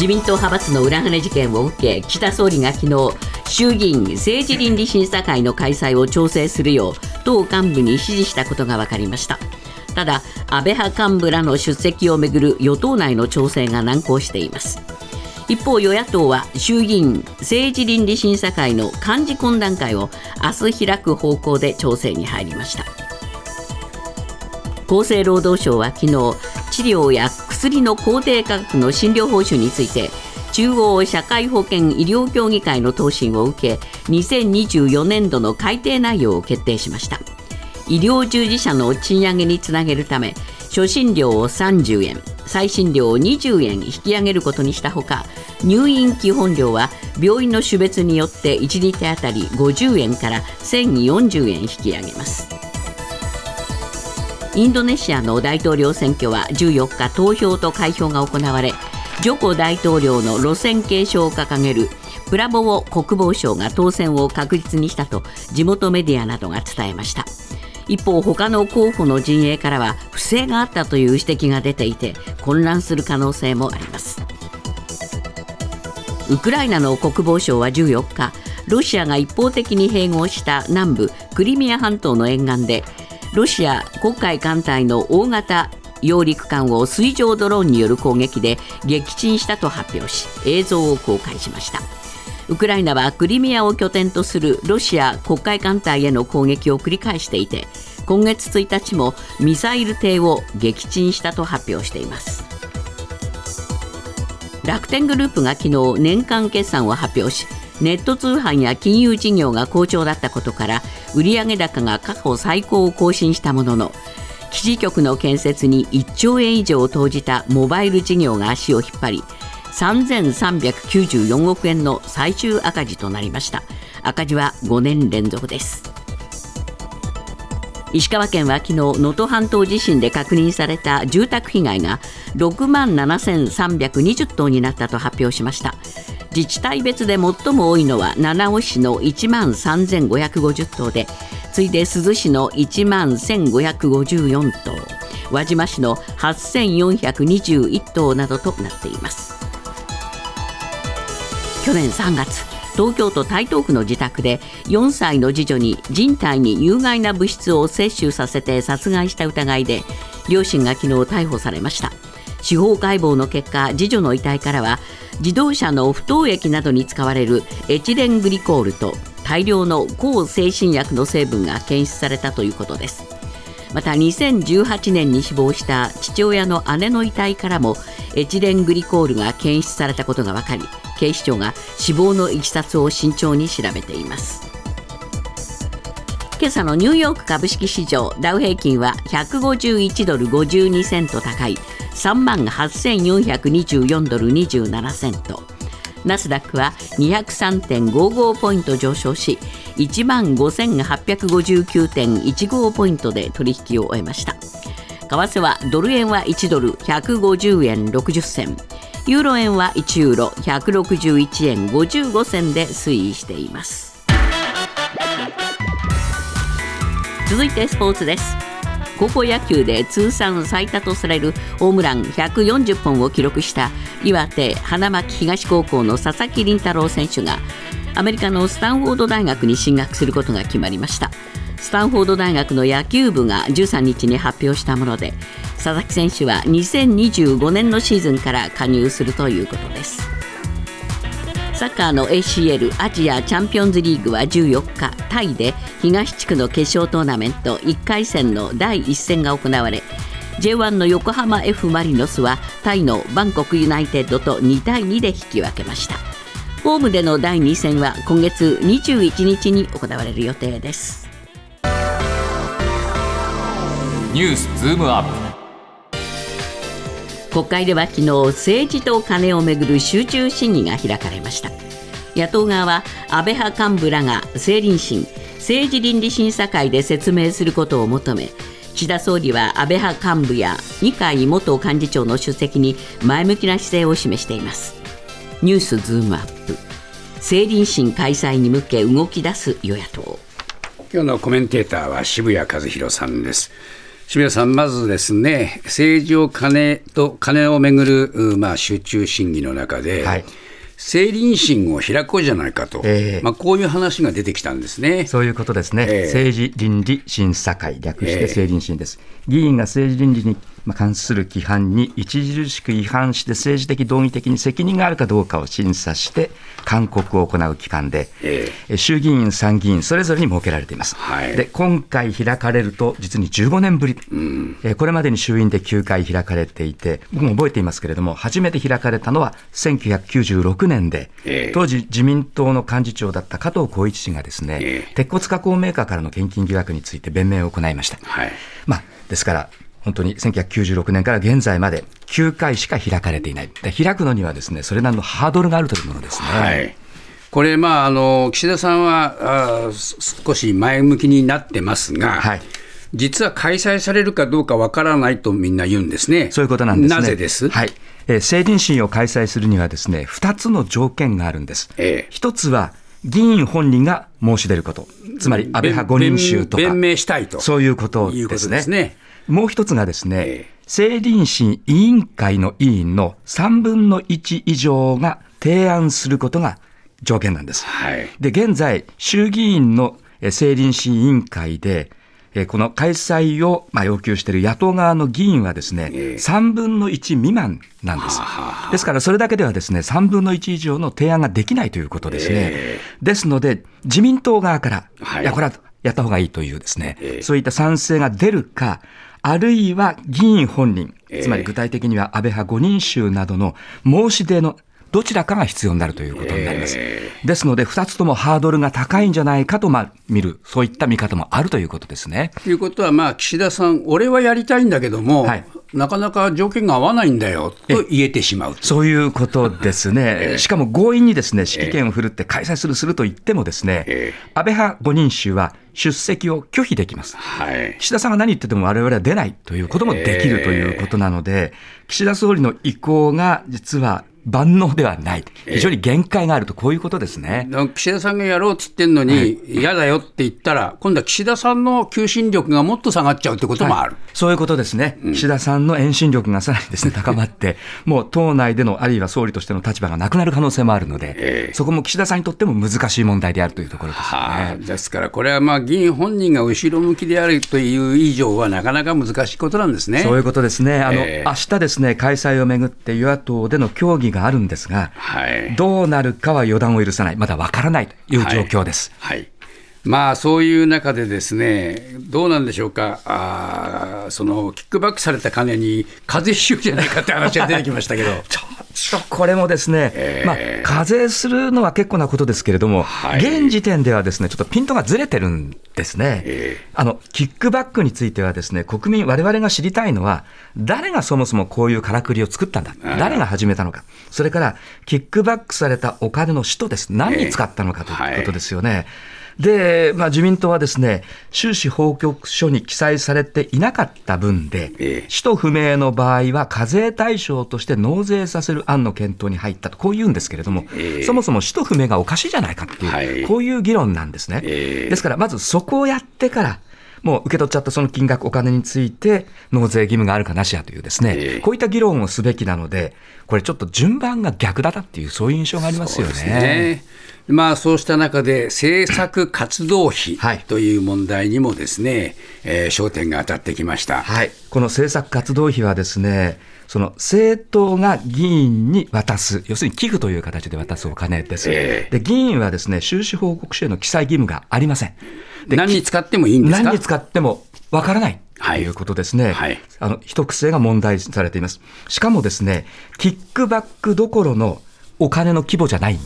自民党派閥の裏金事件を受け岸田総理が昨日衆議院政治倫理審査会の開催を調整するよう党幹部に指示したことが分かりました。ただ安倍派幹部らの出席をめぐる与党内の調整が難航しています。一方与野党は衆議院政治倫理審査会の幹事懇談会を明日開く方向で調整に入りました。厚生労働省は昨日治療や薬の公定価格の診療報酬について中央社会保険医療協議会の答申を受け2024年度の改定内容を決定しました。医療従事者の賃上げにつなげるため初診料を30円再診料を20円引き上げることにしたほか入院基本料は病院の種別によって1日当たり50円から1040円引き上げます。インドネシアの大統領選挙は14日投票と開票が行われジョコ大統領の路線継承を掲げるプラボオ国防相が当選を確実にしたと地元メディアなどが伝えました。一方他の候補の陣営からは不正があったという指摘が出ていて混乱する可能性もあります。ウクライナの国防省は14日ロシアが一方的に併合した南部クリミア半島の沿岸でロシア黒海艦隊の大型揚陸艦を水上ドローンによる攻撃で撃沈したと発表し映像を公開しました。ウクライナはクリミアを拠点とするロシア黒海艦隊への攻撃を繰り返していて今月1日もミサイル艇を撃沈したと発表しています。楽天グループが昨日年間決算を発表しネット通販や金融事業が好調だったことから売上高が過去最高を更新したものの基地局の建設に1兆円以上を投じたモバイル事業が足を引っ張り3394億円の最終赤字となりました。赤字は5年連続です。石川県は昨日能登半島地震で確認された住宅被害が6万7320棟になったと発表しました。自治体別で最も多いのは七尾市の1万3550棟で次いで珠洲市の1万1554棟輪島市の8421棟などとなっています。去年3月東京都台東区の自宅で4歳の次女に人体に有害な物質を摂取させて殺害した疑いで両親が昨日逮捕されました。司法解剖の結果次女の遺体からは自動車の不凍液などに使われるエチレングリコールと大量の抗精神薬の成分が検出されたということです。また2018年に死亡した父親の姉の遺体からもエチレングリコールが検出されたことが分かり警視庁が死亡のいきさつを慎重に調べています。今朝のニューヨーク株式市場ダウ平均は151ドル52セント高い。3万8424ドル27セント。ナスダックは203.55ポイント上昇し1万5859.15ポイントで取引を終えました。為替はドル円は1ドル150円60銭ユーロ円は1ユーロ161円55銭で推移しています。続いてスポーツです。高校野球で通算最多とされるホームラン140本を記録した岩手花巻東高校の佐々木麟太郎選手がアメリカのスタンフォード大学に進学することが決まりました。スタンフォード大学の野球部が13日に発表したもので佐々木選手は2025年のシーズンから加入するということです。サッカーの ACL アジアチャンピオンズリーグは14日タイで東地区の決勝トーナメント1回戦の第1戦が行われ J1 の横浜 F・ マリノスはタイのバンコクユナイテッドと2対2で引き分けました。ホームでの第2戦は今月21日に行われる予定です。ニュースズームアップ。国会では昨日政治と金をめぐる集中審議が開かれました。野党側は安倍派幹部らが政倫審政治倫理審査会で説明することを求め岸田総理は安倍派幹部や二階元幹事長の出席に前向きな姿勢を示しています。ニュースズームアップ。政倫審開催に向け動き出す与野党。今日のコメンテーターは渋谷和弘さんです。渋谷さん、まずですね、政治を金と金をめぐる、うまあ、集中審議の中で、はい。政倫審を開こうじゃないかと、ええ。まあ、こういう話が出てきたんですね。そういうことですね、ええ。政治倫理審査会、略しええ。て政倫審です。議員が政治倫理にまあ関する規範に著しく違反して、政治的、道義的に責任があるかどうかを審査して、勧告を行う機関で、ええ。衆議院、参議院、それぞれに設けられています。はい。で今回開かれると、実に15年ぶり、えーこれまでに衆院で9回開かれていて、僕も覚えていますけれども、初めて開かれたのは1996年で、ええ。当時、自民党の幹事長だった加藤浩一氏がですね、ええ。鉄骨加工メーカーからの献金疑惑について弁明を行いました。はい。まあ、ですから、本当に1996年から現在まで9回しか開かれていない。で開くのにはですね、それなりのハードルがあるというものですね。はいこれ、まあ、あの岸田さんはあ少し前向きになってますが、はい実は開催されるかどうかわからないとみんな言うんですね。そういうことなんですね。なぜです、はい。えー政倫審を開催するにはですね、2つの条件があるんです。ええ一つは、議員本人が申し出ること。つまり、安倍派5人衆とか。弁弁明したいとそういうこということですね。もう一つがですね、ええ。政倫審委員会の委員の3分の1以上が提案することが条件なんです。はい。で、現在、衆議院のえー政倫審委員会で、えーこの開催をまあ要求している野党側の議員はですね、ええ。3分の1未満なんです。ですから、それだけではですね、3分の1以上の提案ができないということですね。え。ですので、自民党側から、はい。い、や、これはやった方がいいというですね、ええ。そういった賛成が出るか、あるいは議員本人、ええつまり具体的には安倍派5人衆などの申し出のどちらかが必要になるということになります。えですので、2つともハードルが高いんじゃないかと、まあ、見る、そういった見方もあるということですね。ということは、まあ、岸田さん、俺はやりたいんだけども、はいなかなか条件が合わないんだよと言えてしまうとそういうことですね。しかも強引にですね、指揮権を振るって開催するすると言ってもですねえ、安倍派5人衆は出席を拒否できます。はい、岸田さんが何言ってても我々は出ないということもできるということなので、岸田総理の意向が実は万能ではない。非常に限界があると、こういうことですね。だから岸田さんがやろうって言ってるのに、嫌だよって言ったら、今度は岸田さんの求心力がもっと下がっちゃうってこともある。そういうことですね。岸田さんの遠心力がさらにですね、高まって、もう党内での、あるいは総理としての立場がなくなる可能性もあるので、ええそこも岸田さんにとっても難しい問題であるというところですね。ですから、これはまあ議員本人が後ろ向きであるという以上は、なかなか難しいことなんですね。そういうことですね。あの、ええ明日ですね、開催をめぐって与野党での協議があるんですが、はい、どうなるかは予断を許さない、まだわからないという状況です。はい。まあそういう中でですね、どうなんでしょうか、あーそのキックバックされた金に課税しようじゃないかって話が出てきましたけど、ちょっとこれもですね、ええまあ、課税するのは結構なことですけれども、はい現時点ではですね、ちょっとピントがずれてるんですね。えあの、キックバックについてはですね、国民、我々が知りたいのは、誰がそもそもこういうからくりを作ったんだ。誰が始めたのか。それから、キックバックされたお金の使途です。何に使ったのかということですよね。で、まあ、自民党はですね、収支報告書に記載されていなかった分で、ええ。使途不明の場合は課税対象として納税させる案の検討に入ったと、こう言うんですけれども、ええ。そもそも使途不明がおかしいじゃないかっていう、はい。こういう議論なんですね。ええ。ですから、まずそこをやってから、もう受け取っちゃったその金額、お金について、納税義務があるかなしやというですね、ええこういった議論をすべきなので、これちょっと順番が逆だったっていう、そういう印象がありますよね。まあそうした中で、政策活動費はいという問題にもですね、えー焦点が当たってきました。はい、この政策活動費はですね、その政党が議員に渡す、要するに寄付という形で渡すお金です。ええで議員はですね、収支報告書への記載義務がありません。で何に使ってもいいんですか？何に使ってもわからない。とはいいうことですね。はいあの、一癖が問題されています。しかもですね、キックバックどころのお金の規模じゃないんで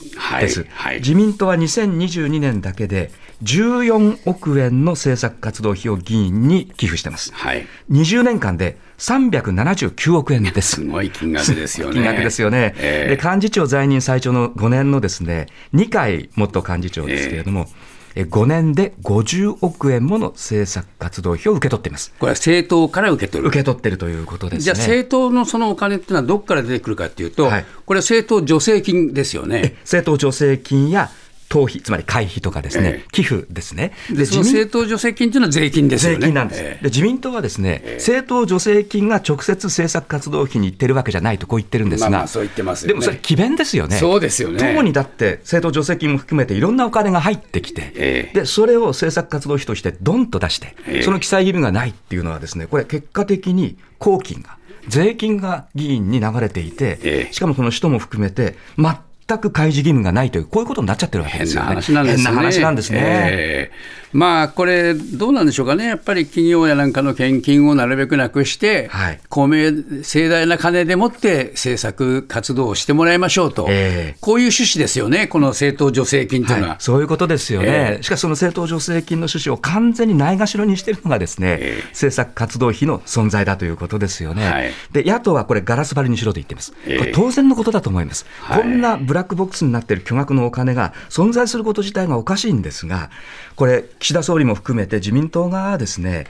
す。はいはい自民党は2022年だけで14億円の政策活動費を議員に寄付してます。はい、20年間で379億円です。すごい金額ですよね。金額ですよね、ええで幹事長在任最長の5年のですね2回元幹事長ですけれども、え5年で50億円もの政策活動費を受け取っています。これは政党から受け取る。受け取ってるということですね。じゃあ政党のそのお金っていうのはどこから出てくるかっていうと、はいこれは政党助成金ですよね。政党助成金や党費、つまり会費とかですね、え寄付ですね。で政党助成金というのは税金ですよね。税金なんです、えで自民党はですね、政党助成金が直接政策活動費に行ってるわけじゃないとこう言ってるんですが、まあまあそう言ってますよね。でもそれ、詭弁ですよね、そうですよね。党にだって政党助成金も含めていろんなお金が入ってきて、ええ。でそれを政策活動費としてどんと出して、ええ。その記載義務がないっていうのは、ですねこれ、結果的に公金が、税金が議員に流れていて、ええ。しかもその使途も含めて、全く開示義務がないという、こういうことになっちゃってるわけですよね。変な話なんですね。ええまあこれ、どうなんでしょうかね、やっぱり企業やなんかの献金をなるべくなくして、はい。公明、盛大な金でもって政策活動をしてもらいましょうと、ええ。こういう趣旨ですよね、この政党助成金というのは。はい、そういうことですよね、ええ。しかしその政党助成金の趣旨を完全にないがしろにしているのがですね、ええ。政策活動費の存在だということですよね。はい。で野党はこれ、ガラス張りにしろと言っています、ええ。これ当然のことだと思います、はい。こんなブラックボックスになっている巨額のお金が存在すること自体がおかしいんですが、これ、岸田総理も含めて自民党側はですね、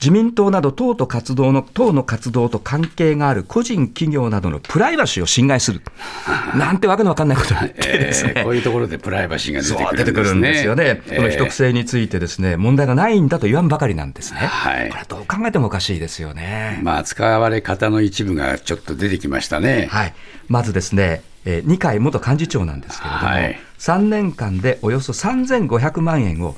自民党など党と活動の党の活動と関係がある個人企業などのプライバシーを侵害する、なんてわけのわかんないことってですね、ええこういうところでプライバシーが出てそうく出てくるんるんですね。ですよね、ええ。この秘匿性についてですね問題がないんだと言わんばかりなんですね、はい。これはどう考えてもおかしいですよね。まあ、使われ方の一部がちょっと出てきましたね。はい、まずですね、えー二階元幹事長なんですけれども、はい。3年間でおよそ3500万円を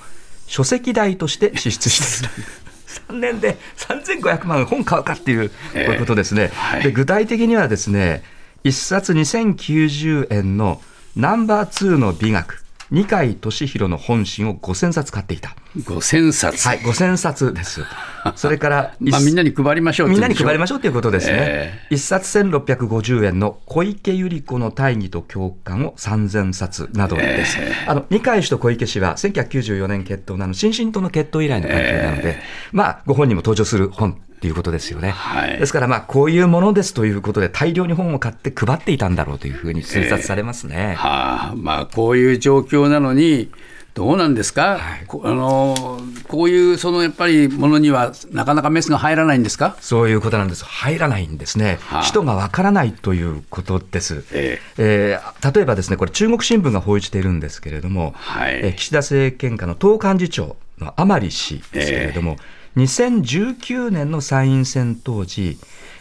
書籍代として支出している。3年で3500万円本買うかっていう、こういうことですね、はい。で具体的にはですね1冊2090円のナンバー2の美学二階俊博の本心を5000冊買っていた。5000冊。はい、5000冊です。それから、まあ、みんなに配りましょうみんなに配りまししょうということですね。え一冊1650円の小池百合子の大義と共感を3000冊などです。あの、二階氏と小池氏は1994年決闘なの、新進党の決闘以来の関係なので、まあ、ご本人も登場する本っていうことですよね。はいですから、まあ、こういうものですということで、大量に本を買って配っていたんだろうというふうに推察されますね。はあ、まあ、こういう状況なのに、どうなんですか、こあのこういうそのやっぱりものにはなかなかメスが入らないんですか？そういうことなんです。入らないんですね。はあ人がわからないということです。ええー例えばですね、これ中国新聞が報じているんですけれども、はいえー岸田政権下の党幹事長の甘利氏ですけれども、2019年の参院選当時、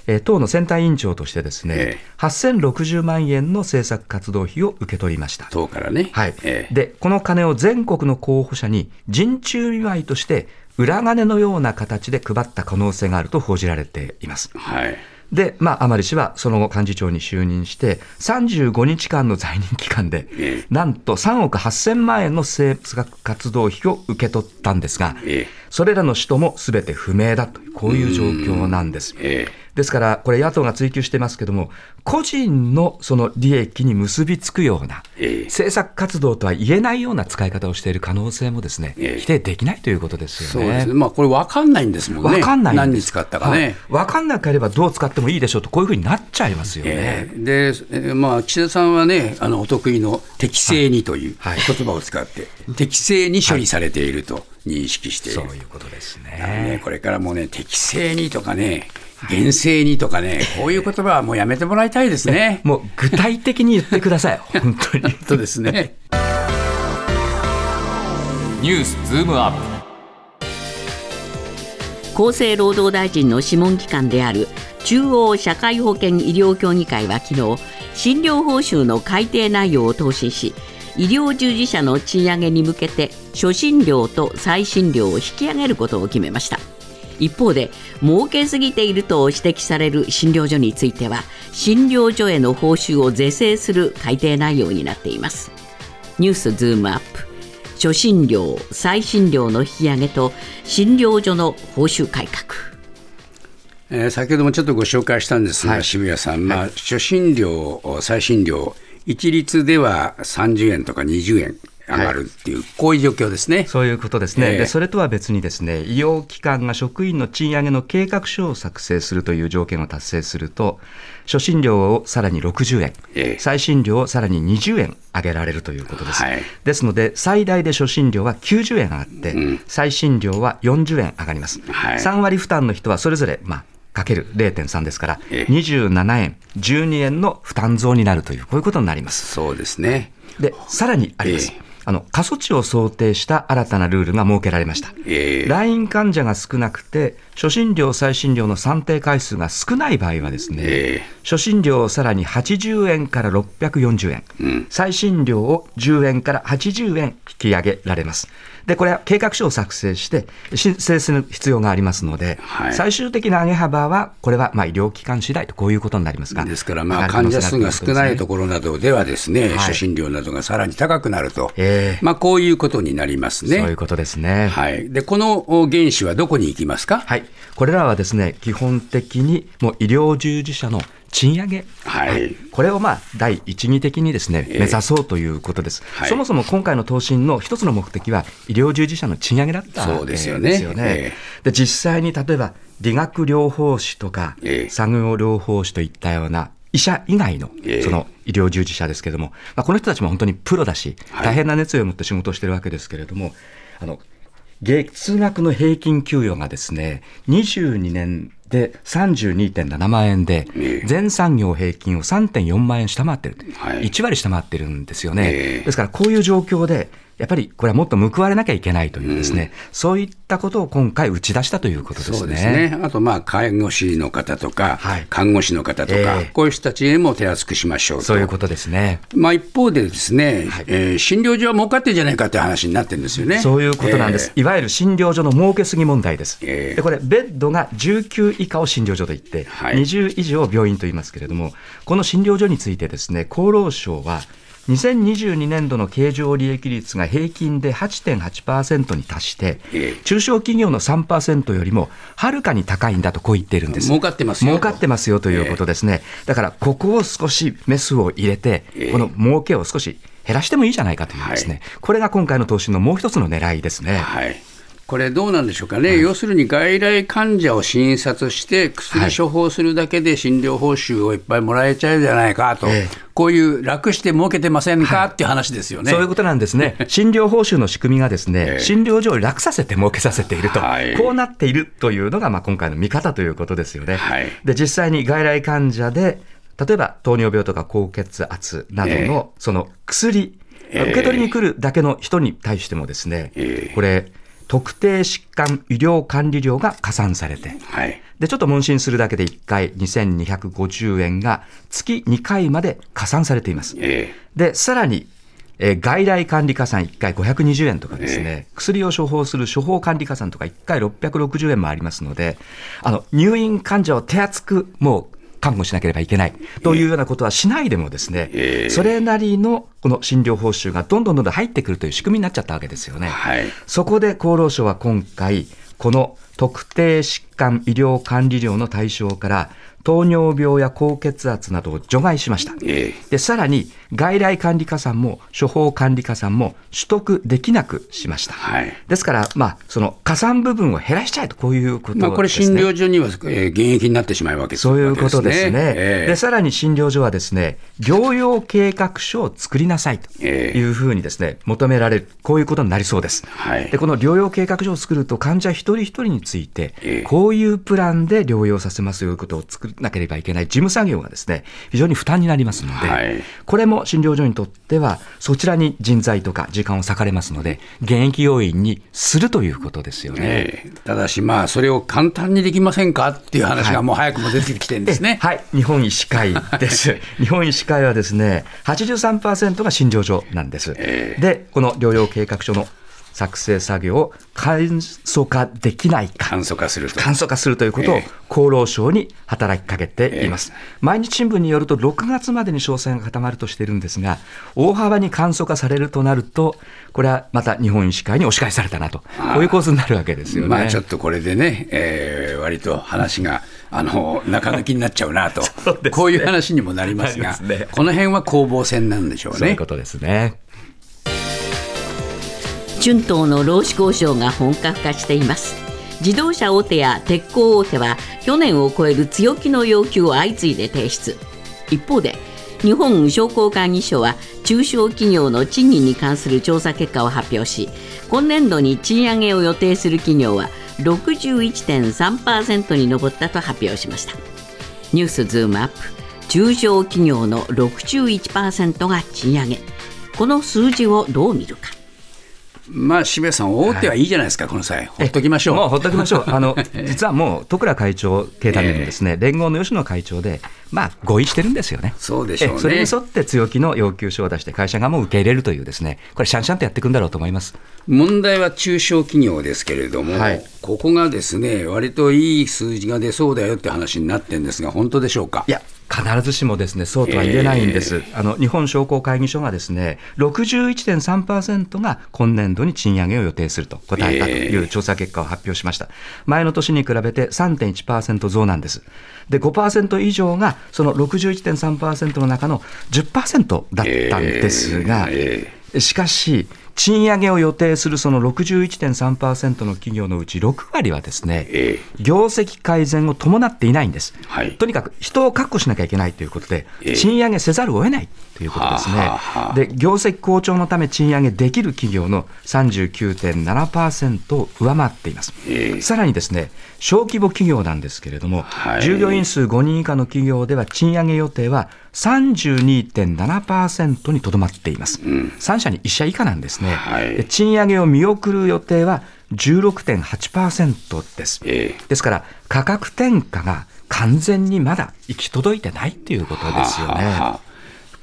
えー党の選対委員長としてですね、え8060万円の政策活動費を受け取りました。党からね。はいええでこの金を全国の候補者に陣中見舞いとして裏金のような形で配った可能性があると報じられています。はいで、まあ、甘利氏はその後幹事長に就任して、35日間の在任期間でえ、なんと3億8000万円の政策活動費を受け取ったんですが、えそれらの使途もすべて不明だとこういう状況なんです。ええですから、これ、野党が追及してますけども、個人のその利益に結びつくような、ええ政策活動とは言えないような使い方をしている可能性もですね、ええ否定できないということですよね。そうですね、まあ、これ分かんないんですもんね、わかんない何に使ったかね。はいわかんなければどう使ってもいいでしょうと、こういうふうになっちゃいますよね。ええで、えーまあ、岸田さんはね、あのお得意の適正にというはい言葉を使って、適正に処理されていると認識している。そういうことですねね。これからもうね、適正にとかね、厳正にとかね、こういう言葉はもうやめてもらいたいですね。もう具体的に言ってください、本当に。そうですね。ニュースズームアップ厚生労働大臣の諮問機関である中央社会保険医療協議会は昨日診療報酬の改定内容を答申し医療従事者の賃上げに向けて初診料と再診料を引き上げることを決めました一方で儲けすぎていると指摘される診療所については診療所への報酬を是正する改定内容になっています。ニュースズームアップ。初診料再診料の引き上げと診療所の報酬改革。えー先ほどもちょっとご紹介したんですが、はい。渋谷さん、まあ、初診料、再診料、一律では30円とか20円上がるっていう、こういう状況ですね。そういうことですね、ええ。でそれとは別にですね医療機関が職員の賃上げの計画書を作成するという条件を達成すると初診料をさらに60円、ええ。再診料をさらに20円上げられるということです、はい。ですので最大で初診料は90円上がって、うん。再診料は40円上がります、はい。3割負担の人はそれぞれ、まあ、かける0.3ですから、ええ。27円、12円の負担増になるという、こういうことになります。そうですね。で、さらにあります。ええあの過疎地を想定した新たなルールが設けられました。えー来院患者が少なくて、初診料、再診料の算定回数が少ない場合はですね、え初診料をさらに80円から640円、うん再診料を10円から80円引き上げられます。で、これは計画書を作成して申請する必要がありますので、はい最終的な上げ幅は、これはまあ医療機関次第とこういうことになりますが。ですから、まあ、患者数が少ないとこころなどではですね、はい初診料などがさらに高くなると、ええまあ、こういうことになりますね。そういうことですね。はい、でこのお原資はどこに行きますか、はい、これらはですね基本的にもう医療従事者の賃上げ、はい。これをまあ第一義的にですねええ。目指そうということです、はい。そもそも今回の答申の一つの目的は医療従事者の賃上げだったそうですよね。えーでねえ。で実際に例えば理学療法士とかええ。作業療法士といったような医者以外のええ。その医療従事者ですけれども、まあ、この人たちも本当にプロだし、はい。大変な熱意を持って仕事をしてるわけですけれども、あの月額の平均給与がですね、22年で32.7万円でええ、全産業平均を3.4万円下回ってる、はい。1割下回ってるんですよね。ええ。ですからこういう状況で、やっぱりこれはもっと報われなきゃいけないというですね、そういったことを今回打ち出したということですね。そうですねあと、まあ、介護士の方とか、はい看護師の方とか、ええこういう人たちへも手厚くしましょうと。そういうことですね。まあ、一方でですね、えー診療所は儲かってるんじゃないかって話になってるんですよね。そういうことなんです、いわゆる診療所の儲けすぎ問題です。ええでこれ、ベッドが19以下を診療所と言って、はい20以上を病院と言いますけれども、この診療所についてですね、厚労省は、2022年度の経常利益率が平均で8.8%に達して、ええ中小企業の3%よりもはるかに高いんだとこう言っているんです。儲かってますよ儲かってますよということですね。だから、ここを少しメスを入れてええ、この儲けを少し減らしてもいいじゃないかというですね、はいこれが今回の投資のもう一つの狙いですね。はいこれどうなんでしょうかね、要するに外来患者を診察して、薬はい。処方するだけで診療報酬をいっぱいもらえちゃうじゃないかと、ええ。こういう楽して儲けてませんか、っていう話ですよね。そういうことなんですね。診療報酬の仕組みがですね、ええ。診療所を楽させて儲けさせていると、はい。こうなっているというのが、まあ、今回の見方ということですよね。はい。で、実際に外来患者で、例えば糖尿病とか高血圧などえのその薬、ええ。受け取りに来るだけの人に対してもですね、ええ。これ、特定疾患医療管理料が加算されて、はい。で、ちょっと問診するだけで1回2250円が月2回まで加算されています。えで、さらに、えー外来管理加算1回520円とかですね、薬を処方する処方管理加算とか1回660円もありますので、あの、入院患者を手厚くもう看護しなければいけないというようなことはしないでもですね、ええそれなりのこの診療報酬がどんどんどんどん入ってくるという仕組みになっちゃったわけですよね。はいそこで厚労省は今回、この特定疾患医療管理料の対象から、糖尿病や高血圧などを除外しました。えで、さらに、外来管理加算も処方管理加算も取得できなくしました。はいですから、まあ、その加算部分を減らしちゃえと、こういうことですね。まあ、これ、診療所には、えー現役になってしまうわけですそういうことですね。ええで、さらに診療所はですね、療養計画書を作りなさいとええいうふうにですね、求められる、こういうことになりそうです。はいで、この療養計画書を作ると、患者一人一人についてええ、こういうプランで療養させますよということを作らなければいけない事務作業がですね、非常に負担になりますので、はいこれも診療所にとっては、そちらに人材とか時間を割かれますので、現役要員にするということですよね。ええただし、まあ、それを簡単にできませんかっていう話がもう早くも出てきてるんですね。はい、日本医師会です。日本医師会はですね、83%が診療所なんです。ええで、この療養計画書の作成作業を簡素化できないか。簡素化すると。簡素化するということをええ厚労省に働きかけています。毎日新聞によると6月までに詳細が固まるとしているんですが、大幅に簡素化されるとなると、これはまた日本医師会に押し返されたなと、こういう構図になるわけですよね。まあちょっとこれでね、えー割と話があの中抜きになっちゃうなと、ねこういう話にもなりますが、ねこの辺は攻防戦なんでしょうねそういうこ。とですね。春闘の労使交渉が本格化しています。自動車大手や鉄鋼大手は去年を超える強気の要求を相次いで提出。一方で日本商工会議所は中小企業の賃金に関する調査結果を発表し今年度に賃上げを予定する企業は61.3%に上ったと発表しました。ニュースズームアップ中小企業の61%が賃上げ。この数字をどう見るか。まあ、渋谷さん、大手はいいじゃないですか、この際、ほっときましょう。もうほっときましょう。あの、実はもう、戸倉会長経ためにですね、連合の吉野会長で、まあ、合意してるんですよね。そうでしょうねえそれに沿って強気の要求書を出して、会社側も受け入れるというですね、これ、シャンシャンとやっていくんだろうと思います。問題は中小企業ですけれども、はいここがですね、割といい数字が出そうだよって話になってるんですが、本当でしょうか？いや、必ずしもですね、そうとは言えないんです。あの、日本商工会議所がですね、61.3%が今年度に賃上げを予定すると答えたという調査結果を発表しました。前の年に比べて3.1%増なんです。で、5%以上がその61.3%の中の10%だったんですが、えしかし、賃上げを予定するその61.3%の企業のうち6割はですね、え業績改善を伴っていないんです。はいとにかく人を確保しなきゃいけないということで、ええ賃上げせざるを得ないということですね。で、業績好調のため賃上げできる企業の39.7%を上回っています。ええさらにですね、小規模企業なんですけれども、はい従業員数5人以下の企業では賃上げ予定は32.7%にとどまっています。3社に1社以下なんですね。はいで賃上げを見送る予定は16.8%です。ええですから、価格転嫁が完全にまだ行き届いてないっていうことですよね。はあはあ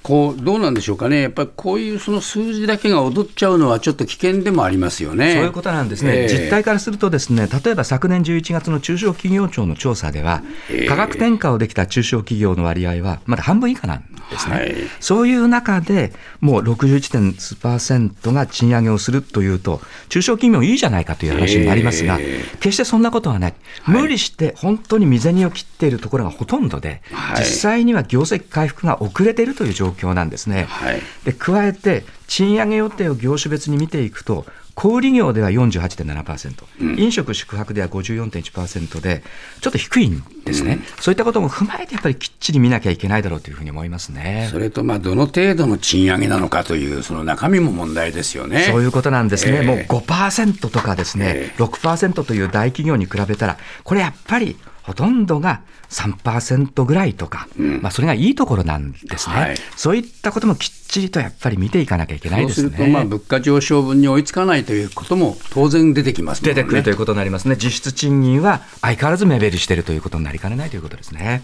こうどうなんでしょうかね、やっぱりこういうその数字だけが踊っちゃうのは、ちょっと危険でもありますよね。そういうことなんですね、ええ。実態からすると、ですね例えば昨年11月の中小企業庁の調査では、ええ。価格転嫁をできた中小企業の割合はまだ半分以下なんですね、はい。そういう中で、もう 61. 数%が賃上げをするというと、中小企業いいじゃないかという話になりますが、ええ。決してそんなことはない、無理して本当に未銭を切っているところがほとんどで、はい。実際には業績回復が遅れているという状況なんですね。はい。で加えて、賃上げ予定を業種別に見ていくと、小売業では48.7%、飲食・宿泊では54.1%で、ちょっと低いんですね、そういったことも踏まえて、やっぱりきっちり見なきゃいけないだろうというふうに思いますね。それと、まあ、どの程度の賃上げなのかという、その中身も問題ですよね。そういうことなんですね、ええ。もう5%とかですね、ええ。6%という大企業に比べたら、これやっぱりほとんどが3%ぐらいとか、まあ、それがいいところなんですね、はいそういったこともきっちりとやっぱり見ていかなきゃいけないですね。そうすると、まあ、物価上昇分に追いつかないということも当然出てきますね。出てくるということになりますね、実質賃金は相変わらず目減りしているということになりかねないということですね。